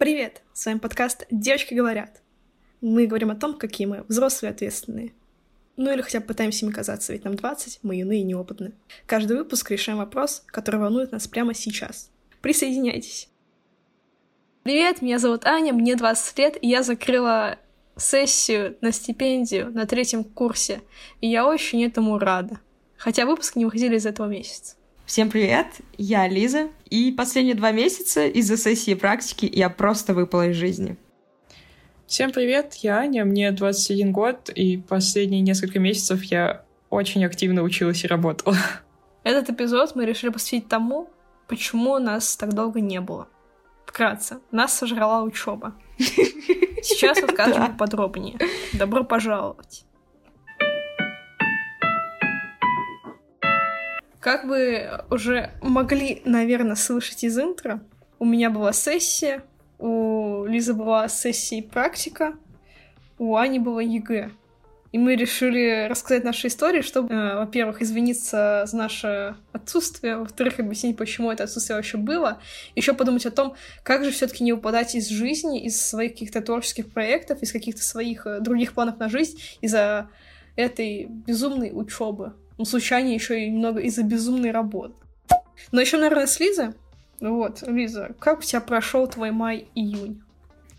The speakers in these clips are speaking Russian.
Привет! С вами подкаст «Девочки говорят». Мы говорим о том, какие мы взрослые и ответственные. Ну или хотя бы пытаемся ими казаться, ведь нам 20, мы юные и неопытны. Каждый выпуск решаем вопрос, который волнует нас прямо сейчас. Присоединяйтесь! Привет, меня зовут Аня, мне 20 лет, и я закрыла сессию на стипендию на третьем курсе, и я очень этому рада. Хотя выпуски не выходили из этого месяца. Всем привет, я Лиза, и последние два месяца из-за сессии практики я просто выпала из жизни. Всем привет, я Аня, мне 21 год, и последние несколько месяцев я очень активно училась и работала. Этот эпизод мы решили посвятить тому, почему нас так долго не было. Вкратце, нас сожрала учеба. Сейчас расскажем подробнее. Добро пожаловать. Как вы уже могли, наверное, слышать из интро, у меня была сессия, у Лизы была сессия и практика, у Ани была ЕГЭ. И мы решили рассказать наши истории, чтобы, э, во-первых, извиниться за наше отсутствие, во-вторых, объяснить, почему это отсутствие вообще было, еще подумать о том, как же все-таки не выпадать из жизни, из своих каких-то творческих проектов, из каких-то своих э, других планов на жизнь из-за этой безумной учебы. Ну, случайно еще и немного из-за безумной работы. Но еще, наверное, с Лизой. Вот, Лиза, как у тебя прошел твой май-июнь?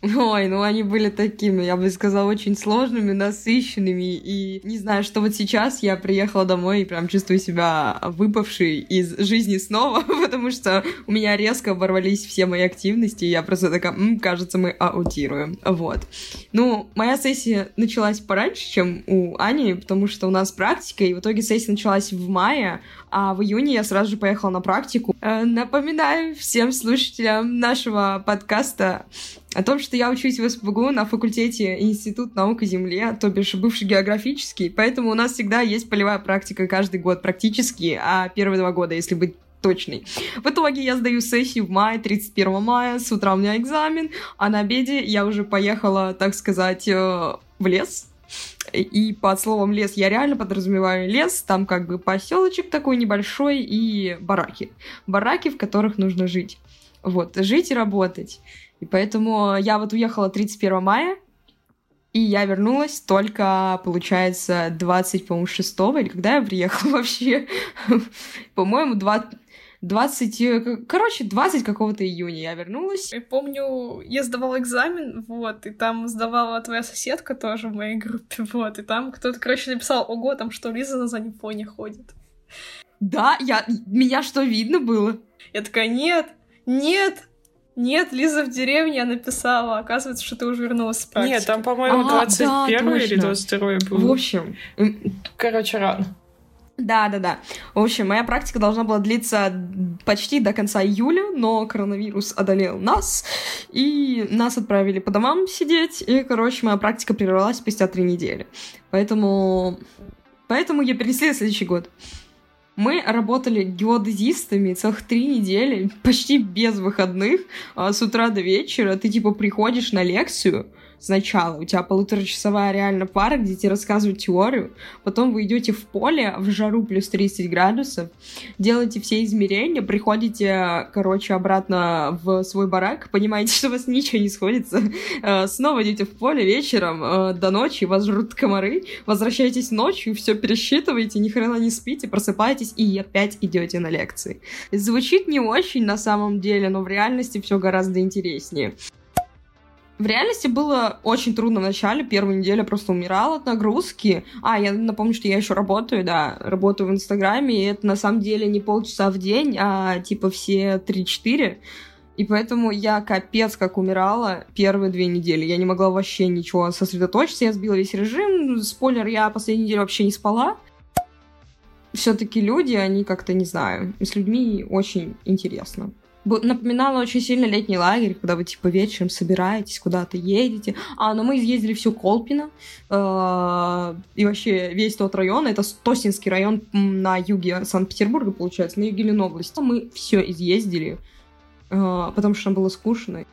Ой, ну они были такими, я бы сказала, очень сложными, насыщенными. И не знаю, что вот сейчас я приехала домой и прям чувствую себя выпавшей из жизни снова, потому что у меня резко оборвались все мои активности, и я просто такая, М, кажется, мы аутируем. Вот. Ну, моя сессия началась пораньше, чем у Ани, потому что у нас практика, и в итоге сессия началась в мае, а в июне я сразу же поехала на практику. Э, напоминаю всем слушателям нашего подкаста о том, что я учусь в СПБГУ на факультете Институт наук и Земли, то бишь бывший географический, поэтому у нас всегда есть полевая практика каждый год практически, а первые два года, если быть точный. В итоге я сдаю сессию в мае, 31 мая, с утра у меня экзамен, а на обеде я уже поехала, так сказать, э, в лес, и под словом лес я реально подразумеваю лес, там как бы поселочек такой небольшой и бараки. Бараки, в которых нужно жить. Вот, жить и работать. И поэтому я вот уехала 31 мая, и я вернулась только, получается, 20, по-моему, 6 или когда я приехала вообще? По-моему, 20... 20, э, короче, 20 какого-то июня я вернулась. Я помню, я сдавала экзамен, вот, и там сдавала твоя соседка тоже в моей группе, вот, и там кто-то, короче, написал, ого, там что, Лиза на заднем фоне ходит. Да, я... Меня что, видно было? Я такая, нет, нет, нет, Лиза в деревне, я написала. Оказывается, что ты уже вернулась с практики. Нет, там, по-моему, а, 21 да, или 22 был. В общем... Короче, рано. Да, да, да. В общем, моя практика должна была длиться почти до конца июля, но коронавирус одолел нас, и нас отправили по домам сидеть, и, короче, моя практика прервалась спустя три недели. Поэтому... Поэтому я перенесли на следующий год. Мы работали геодезистами целых три недели, почти без выходных, а с утра до вечера. Ты, типа, приходишь на лекцию, сначала. У тебя полуторачасовая реально пара, где тебе рассказывают теорию. Потом вы идете в поле в жару плюс 30 градусов, делаете все измерения, приходите, короче, обратно в свой барак, понимаете, что у вас ничего не сходится. Э, снова идете в поле вечером э, до ночи, вас жрут комары, возвращаетесь ночью, все пересчитываете, ни хрена не спите, просыпаетесь и опять идете на лекции. Звучит не очень на самом деле, но в реальности все гораздо интереснее. В реальности было очень трудно в начале, первую неделю просто умирала от нагрузки. А, я напомню, что я еще работаю, да, работаю в Инстаграме, и это на самом деле не полчаса в день, а типа все 3-4. И поэтому я капец как умирала первые две недели. Я не могла вообще ничего сосредоточиться, я сбила весь режим. Спойлер, я последнюю неделю вообще не спала. Все-таки люди, они как-то, не знаю, с людьми очень интересно напоминало очень сильно летний лагерь, когда вы, типа, вечером собираетесь, куда-то едете. А, но мы изъездили всю Колпино, э, и вообще весь тот район, это Тосинский район на юге Санкт-Петербурга, получается, на юге Ленобласти. Мы все изъездили, э, потому что нам было скучно.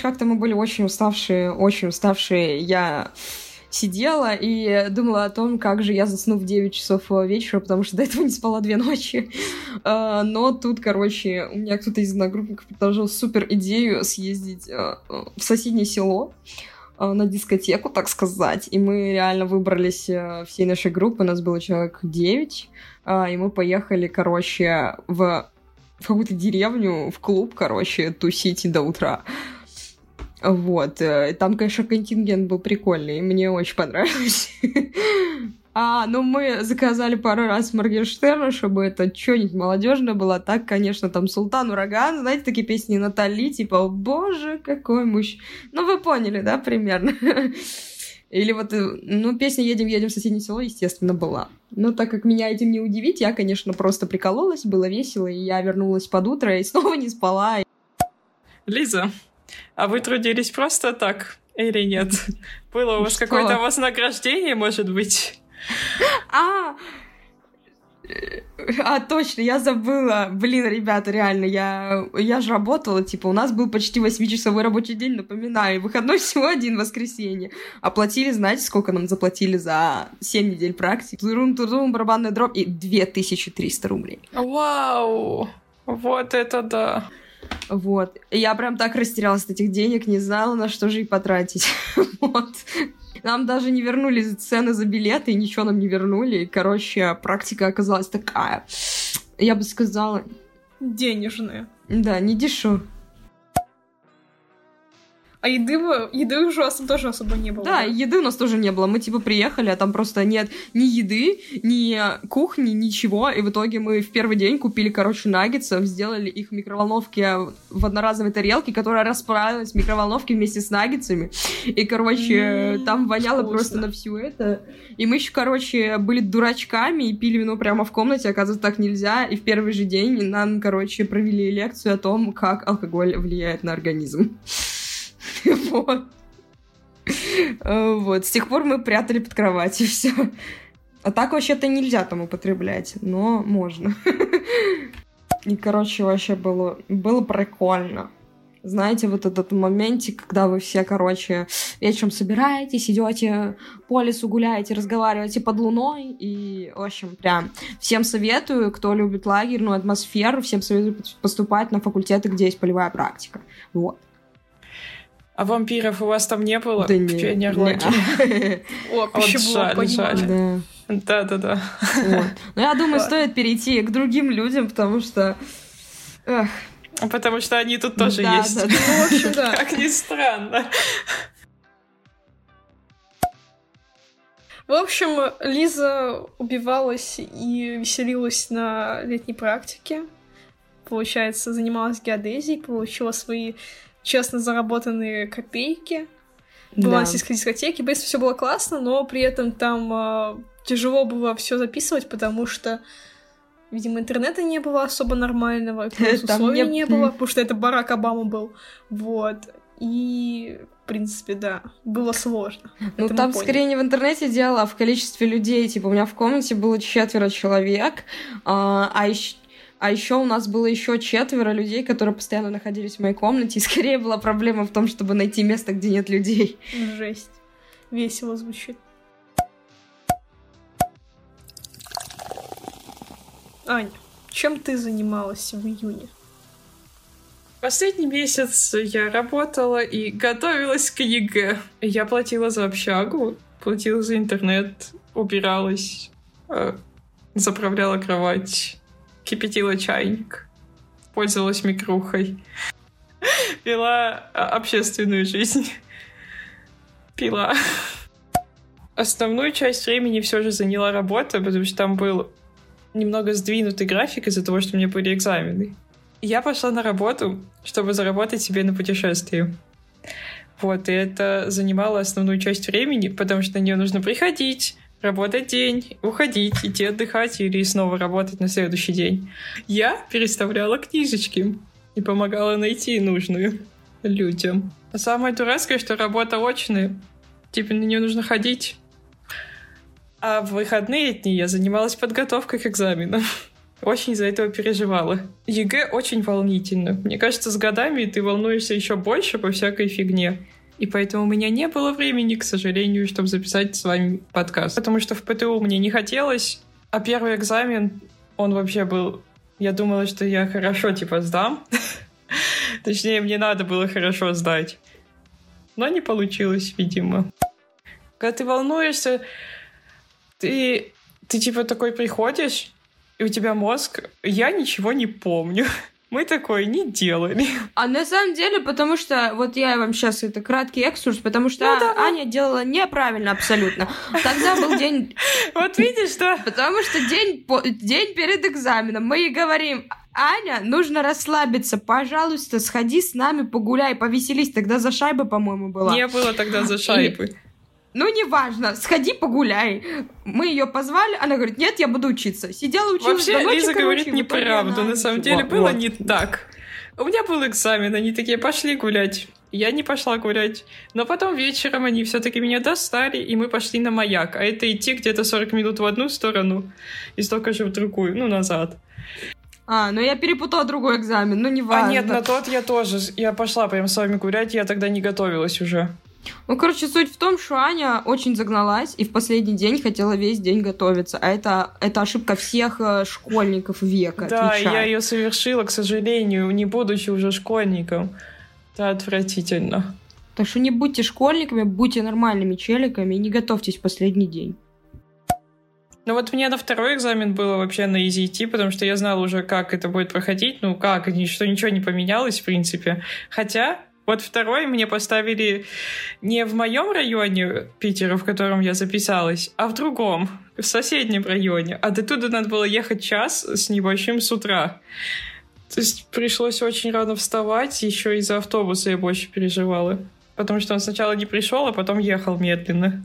Как-то мы были очень уставшие, очень уставшие. Я сидела и думала о том, как же я засну в 9 часов вечера, потому что до этого не спала две ночи. А, но тут, короче, у меня кто-то из одногруппников предложил супер идею съездить а, в соседнее село на дискотеку, так сказать. И мы реально выбрались всей нашей группы, нас было человек 9, и мы поехали, короче, в, в какую-то деревню, в клуб, короче, тусить до утра. Вот. Э, там, конечно, контингент был прикольный. Мне очень понравилось. А, ну мы заказали пару раз Моргенштерна, чтобы это что-нибудь молодежное было. Так, конечно, там Султан Ураган, знаете, такие песни Натали, типа, о боже, какой мужчина. Ну, вы поняли, да, примерно? Или вот, э, ну, песня «Едем, едем в соседнее село», естественно, была. Но так как меня этим не удивить, я, конечно, просто прикололась, было весело, и я вернулась под утро и снова не спала. Лиза, а вы трудились просто так или нет? Было у вас какое-то вознаграждение, может быть? А, а, точно, я забыла. Блин, ребята, реально, я, я же работала, типа, у нас был почти 8-часовой рабочий день, напоминаю, выходной всего один воскресенье. Оплатили, знаете, сколько нам заплатили за 7 недель практики? Турум, турум, барабанный дроп и 2300 рублей. Вау! Вот это да! Вот. Я прям так растерялась от этих денег, не знала, на что же их потратить. вот. Нам даже не вернули цены за билеты, ничего нам не вернули. Короче, практика оказалась такая, я бы сказала... Денежная. Да, не дешево. А еды, еды уже тоже особо не было. Да, да, еды у нас тоже не было. Мы типа приехали, а там просто нет ни еды, ни кухни, ничего. И в итоге мы в первый день купили, короче, наггетсов, сделали их в микроволновке в одноразовой тарелке, которая расправилась в микроволновке вместе с наггетсами. И, короче, mm-hmm, там воняло вкусно. просто на всю это. И мы еще, короче, были дурачками и пили вино прямо в комнате. Оказывается, так нельзя. И в первый же день нам, короче, провели лекцию о том, как алкоголь влияет на организм. Вот. Вот. С тех пор мы прятали под кроватью все. А так вообще-то нельзя там употреблять, но можно. И, короче, вообще было, было прикольно. Знаете, вот этот моментик, когда вы все, короче, вечером собираетесь, идете по лесу, гуляете, разговариваете под луной. И, в общем, прям всем советую, кто любит лагерную атмосферу, всем советую поступать на факультеты, где есть полевая практика. Вот. А вампиров у вас там не было? Да нет. Пионерлагере. О, вот жаль, жаль. Да-да-да. Ну, я думаю, стоит перейти к другим людям, потому что... Потому что они тут тоже есть. Да, ну, в общем, да. Как ни странно. В общем, Лиза убивалась и веселилась на летней практике. Получается, занималась геодезией, получила свои честно заработанные копейки. Была да. сельской дискотеки. Принципе, все было классно, но при этом там э, тяжело было все записывать, потому что, видимо, интернета не было особо нормального, условий не... было, потому что это Барак Обама был. Вот. И, в принципе, да, было сложно. Ну, там скорее не в интернете дело, а в количестве людей. Типа, у меня в комнате было четверо человек, а, а еще а еще у нас было еще четверо людей, которые постоянно находились в моей комнате. И скорее была проблема в том, чтобы найти место, где нет людей. Жесть. Весело звучит. Аня, чем ты занималась в июне? Последний месяц я работала и готовилась к ЕГЭ. Я платила за общагу, платила за интернет, убиралась, э, заправляла кровать, кипятила чайник, пользовалась микрухой, вела а, общественную жизнь, пила. Основную часть времени все же заняла работа, потому что там был немного сдвинутый график из-за того, что у меня были экзамены. Я пошла на работу, чтобы заработать себе на путешествие. Вот, и это занимало основную часть времени, потому что на нее нужно приходить, работать день, уходить, идти отдыхать или снова работать на следующий день. Я переставляла книжечки и помогала найти нужную людям. А самое дурацкое, что работа очная. Типа на нее нужно ходить. А в выходные дни я занималась подготовкой к экзаменам. Очень из-за этого переживала. ЕГЭ очень волнительно. Мне кажется, с годами ты волнуешься еще больше по всякой фигне. И поэтому у меня не было времени, к сожалению, чтобы записать с вами подкаст. Потому что в ПТУ мне не хотелось, а первый экзамен, он вообще был... Я думала, что я хорошо, типа, сдам. Точнее, мне надо было хорошо сдать. Но не получилось, видимо. Когда ты волнуешься, ты, ты типа такой приходишь, и у тебя мозг... Я ничего не помню. Мы такое не делали. А на самом деле, потому что, вот я вам сейчас это краткий экскурс, потому что ну, да. Аня делала неправильно абсолютно. Тогда был день... Вот видишь, что... Потому что день, день перед экзаменом мы ей говорим, Аня, нужно расслабиться, пожалуйста, сходи с нами погуляй, повеселись. Тогда за шайбы, по-моему, была. Не было тогда за шайбы. Ну, неважно, сходи погуляй. Мы ее позвали, она говорит, нет, я буду учиться. Сидела, училась Вообще, до ночи, Лиза короче, говорит неправду. На самом деле вот, было вот. не так. У меня был экзамен, они такие, пошли гулять. Я не пошла гулять. Но потом вечером они все-таки меня достали, и мы пошли на маяк. А это идти где-то 40 минут в одну сторону и столько же в другую, ну, назад. А, ну я перепутала другой экзамен, ну не важно. А нет, на тот я тоже. Я пошла прям с вами гулять, я тогда не готовилась уже. Ну, короче, суть в том, что Аня очень загналась и в последний день хотела весь день готовиться. А это, это ошибка всех э, школьников века. Да, отвечаю. я ее совершила, к сожалению, не будучи уже школьником. Это отвратительно. Так что не будьте школьниками, будьте нормальными челиками и не готовьтесь в последний день. Ну вот мне на второй экзамен было вообще на easy идти, потому что я знала уже, как это будет проходить. Ну как, что ничего не поменялось, в принципе. Хотя вот второй мне поставили не в моем районе Питера, в котором я записалась, а в другом, в соседнем районе. А до туда надо было ехать час с небольшим с утра. То есть пришлось очень рано вставать, еще из-за автобуса я больше переживала. Потому что он сначала не пришел, а потом ехал медленно.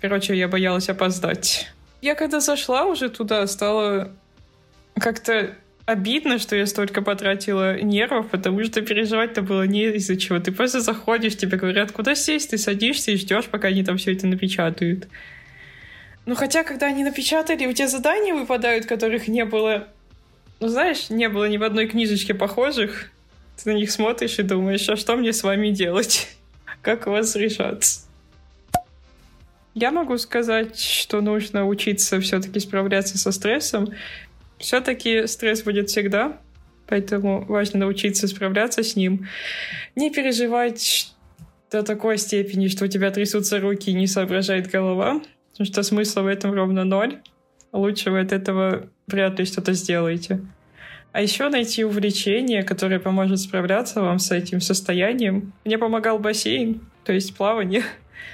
Короче, я боялась опоздать. Я когда зашла уже туда, стало как-то обидно, что я столько потратила нервов, потому что переживать-то было не из-за чего. Ты просто заходишь, тебе говорят, куда сесть, ты садишься и ждешь, пока они там все это напечатают. Ну, хотя, когда они напечатали, у тебя задания выпадают, которых не было... Ну, знаешь, не было ни в одной книжечке похожих. Ты на них смотришь и думаешь, а что мне с вами делать? Как у вас решаться? Я могу сказать, что нужно учиться все-таки справляться со стрессом, все-таки стресс будет всегда, поэтому важно научиться справляться с ним. Не переживать до такой степени, что у тебя трясутся руки и не соображает голова, потому что смысла в этом ровно ноль. Лучше вы от этого вряд ли что-то сделаете. А еще найти увлечение, которое поможет справляться вам с этим состоянием. Мне помогал бассейн, то есть плавание.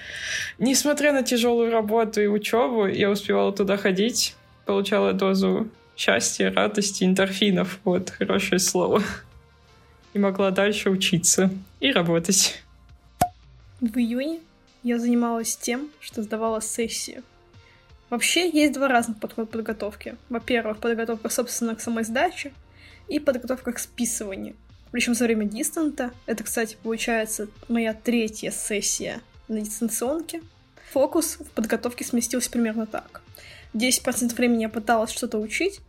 Несмотря на тяжелую работу и учебу, я успевала туда ходить, получала дозу счастья, радости, эндорфинов. Вот, хорошее слово. И могла дальше учиться и работать. В июне я занималась тем, что сдавала сессию. Вообще есть два разных подхода подготовки. Во-первых, подготовка, собственно, к самой сдаче и подготовка к списыванию. Причем за время дистанта. Это, кстати, получается моя третья сессия на дистанционке. Фокус в подготовке сместился примерно так. 10% времени я пыталась что-то учить,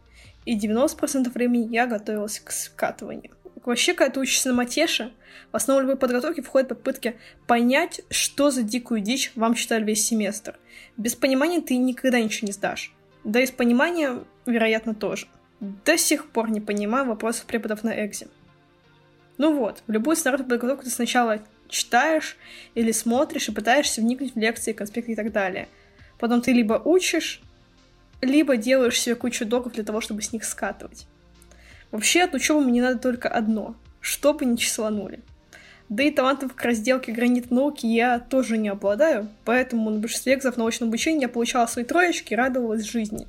и 90% времени я готовилась к скатыванию. Вообще, когда ты учишься на матеше, в основу любой подготовки входят попытки понять, что за дикую дичь вам читали весь семестр. Без понимания ты никогда ничего не сдашь. Да и с понимания, вероятно, тоже. До сих пор не понимаю вопросов преподов на экзе. Ну вот, в любую стандартную подготовку ты сначала читаешь или смотришь и пытаешься вникнуть в лекции, конспекты и так далее. Потом ты либо учишь, либо делаешь себе кучу доков для того, чтобы с них скатывать. Вообще от учебы мне надо только одно, чтобы не числанули. Да и талантов к разделке гранит науки я тоже не обладаю, поэтому на большинстве экзов научного обучения я получала свои троечки и радовалась жизни.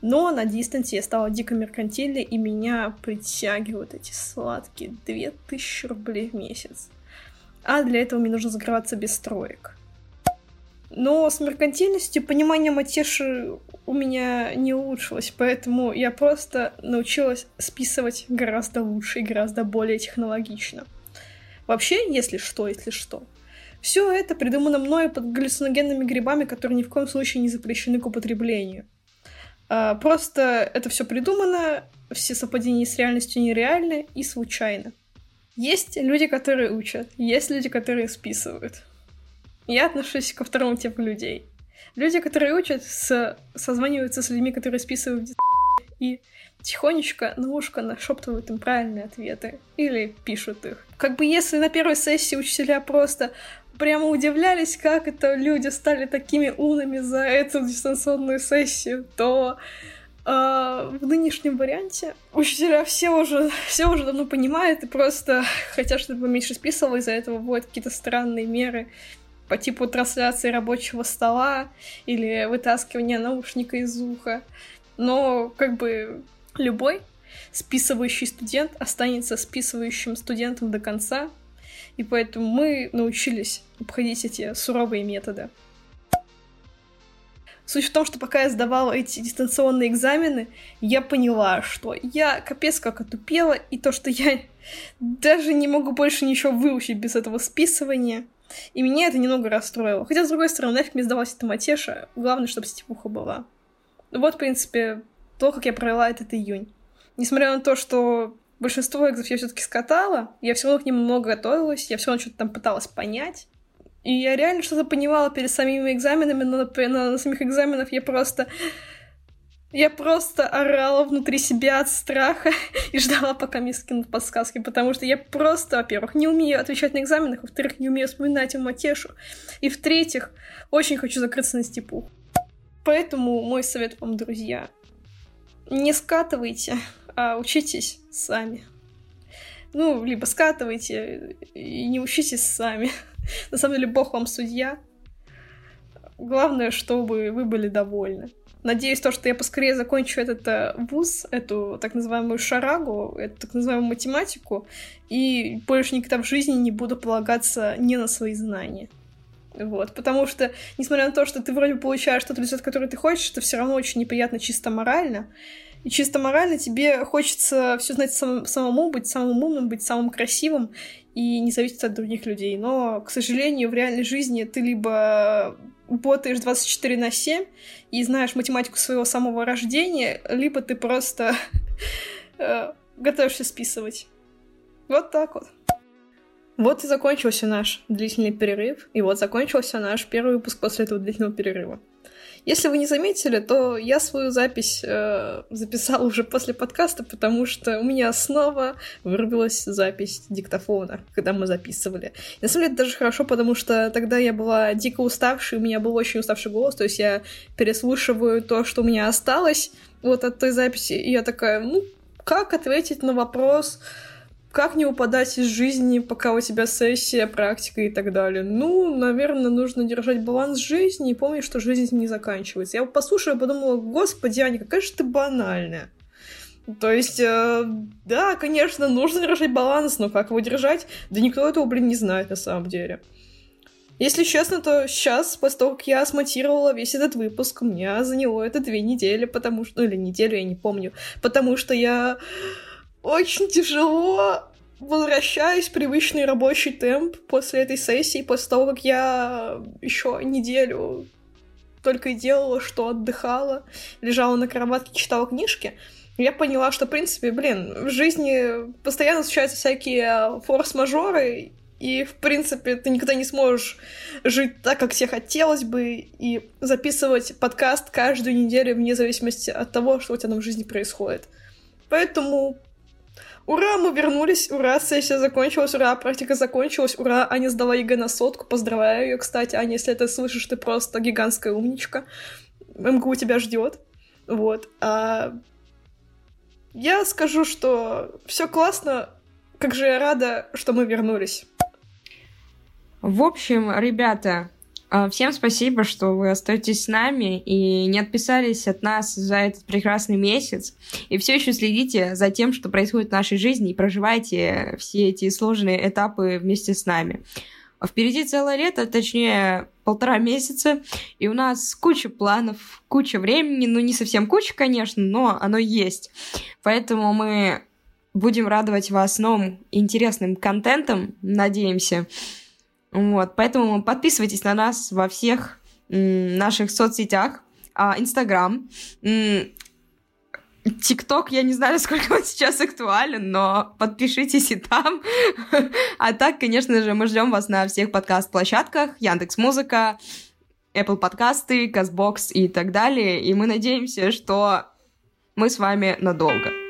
Но на дистанции я стала дико меркантильной, и меня притягивают эти сладкие 2000 рублей в месяц. А для этого мне нужно закрываться без троек. Но с меркантильностью понимание матеши у меня не улучшилось, поэтому я просто научилась списывать гораздо лучше и гораздо более технологично. Вообще, если что, если что. Все это придумано мною под галлюциногенными грибами, которые ни в коем случае не запрещены к употреблению. А, просто это все придумано, все совпадения с реальностью нереальны и случайны. Есть люди, которые учат, есть люди, которые списывают. Я отношусь ко второму типу людей. Люди, которые учат, с... созваниваются с людьми, которые списывают и тихонечко на ушко нашептывают им правильные ответы или пишут их. Как бы если на первой сессии учителя просто прямо удивлялись, как это люди стали такими умными за эту дистанционную сессию, то э, в нынешнем варианте учителя все уже, все уже давно понимают и просто хотят, чтобы меньше списывало, из-за этого вводят какие-то странные меры по типу трансляции рабочего стола или вытаскивания наушника из уха. Но как бы любой списывающий студент останется списывающим студентом до конца, и поэтому мы научились обходить эти суровые методы. Суть в том, что пока я сдавала эти дистанционные экзамены, я поняла, что я капец как отупела, и то, что я даже не могу больше ничего выучить без этого списывания. И меня это немного расстроило. Хотя, с другой стороны, нафиг мне сдалась эта матеша. Главное, чтобы степуха была. Вот, в принципе, то, как я провела этот июнь. Несмотря на то, что большинство экзов я все-таки скатала, я все равно к ним много готовилась, я все равно что-то там пыталась понять. И я реально что-то понимала перед самими экзаменами, но на, на, на самих экзаменах я просто... Я просто орала внутри себя от страха и ждала, пока мне скинут подсказки, потому что я просто, во-первых, не умею отвечать на экзаменах, во-вторых, не умею вспоминать матешу, и в-третьих, очень хочу закрыться на степу. Поэтому мой совет вам, друзья, не скатывайте, а учитесь сами. Ну, либо скатывайте и не учитесь сами. На самом деле, Бог вам судья. Главное, чтобы вы были довольны. Надеюсь, то, что я поскорее закончу этот э, вуз, эту так называемую шарагу, эту так называемую математику, и больше никогда в жизни не буду полагаться не на свои знания. Вот, потому что, несмотря на то, что ты вроде получаешь тот результат, который ты хочешь, это все равно очень неприятно чисто морально. И чисто морально тебе хочется все знать сам, самому, быть самым умным, быть самым красивым и не зависеть от других людей. Но, к сожалению, в реальной жизни ты либо ботаешь 24 на 7 и знаешь математику своего самого рождения, либо ты просто э, готовишься списывать. Вот так вот. Вот и закончился наш длительный перерыв, и вот закончился наш первый выпуск после этого длительного перерыва. Если вы не заметили, то я свою запись э, записала уже после подкаста, потому что у меня снова вырубилась запись диктофона, когда мы записывали. И на самом деле это даже хорошо, потому что тогда я была дико уставшей, у меня был очень уставший голос, то есть я переслушиваю то, что у меня осталось вот от той записи, и я такая, ну, как ответить на вопрос, как не упадать из жизни, пока у тебя сессия, практика и так далее? Ну, наверное, нужно держать баланс жизни и помнить, что жизнь не заканчивается. Я послушала и подумала, господи, Аня, какая же ты банальная. То есть, э, да, конечно, нужно держать баланс, но как его держать? Да никто этого, блин, не знает на самом деле. Если честно, то сейчас, после того, как я смонтировала весь этот выпуск, у меня заняло это две недели, потому что... Ну, или неделю, я не помню. Потому что я очень тяжело возвращаюсь в привычный рабочий темп после этой сессии, после того, как я еще неделю только и делала, что отдыхала, лежала на кроватке, читала книжки. Я поняла, что, в принципе, блин, в жизни постоянно случаются всякие форс-мажоры, и, в принципе, ты никогда не сможешь жить так, как тебе хотелось бы, и записывать подкаст каждую неделю вне зависимости от того, что у тебя там в жизни происходит. Поэтому Ура, мы вернулись, ура, сессия закончилась, ура, практика закончилась, ура, Аня сдала ЕГЭ на сотку, поздравляю ее, кстати, Аня, если ты слышишь, ты просто гигантская умничка. МГУ тебя ждет. Вот. А... Я скажу, что все классно, как же я рада, что мы вернулись. В общем, ребята, всем спасибо, что вы остаетесь с нами и не отписались от нас за этот прекрасный месяц. И все еще следите за тем, что происходит в нашей жизни, и проживайте все эти сложные этапы вместе с нами. А впереди целое лето, точнее полтора месяца, и у нас куча планов, куча времени, ну не совсем куча, конечно, но оно есть. Поэтому мы будем радовать вас новым интересным контентом, надеемся. Вот, поэтому подписывайтесь на нас во всех наших соцсетях, а, Инстаграм, ТикТок, я не знаю, сколько он сейчас актуален, но подпишитесь и там. А так, конечно же, мы ждем вас на всех подкаст-площадках, Яндекс Музыка, Apple подкасты, Казбокс и так далее. И мы надеемся, что мы с вами надолго.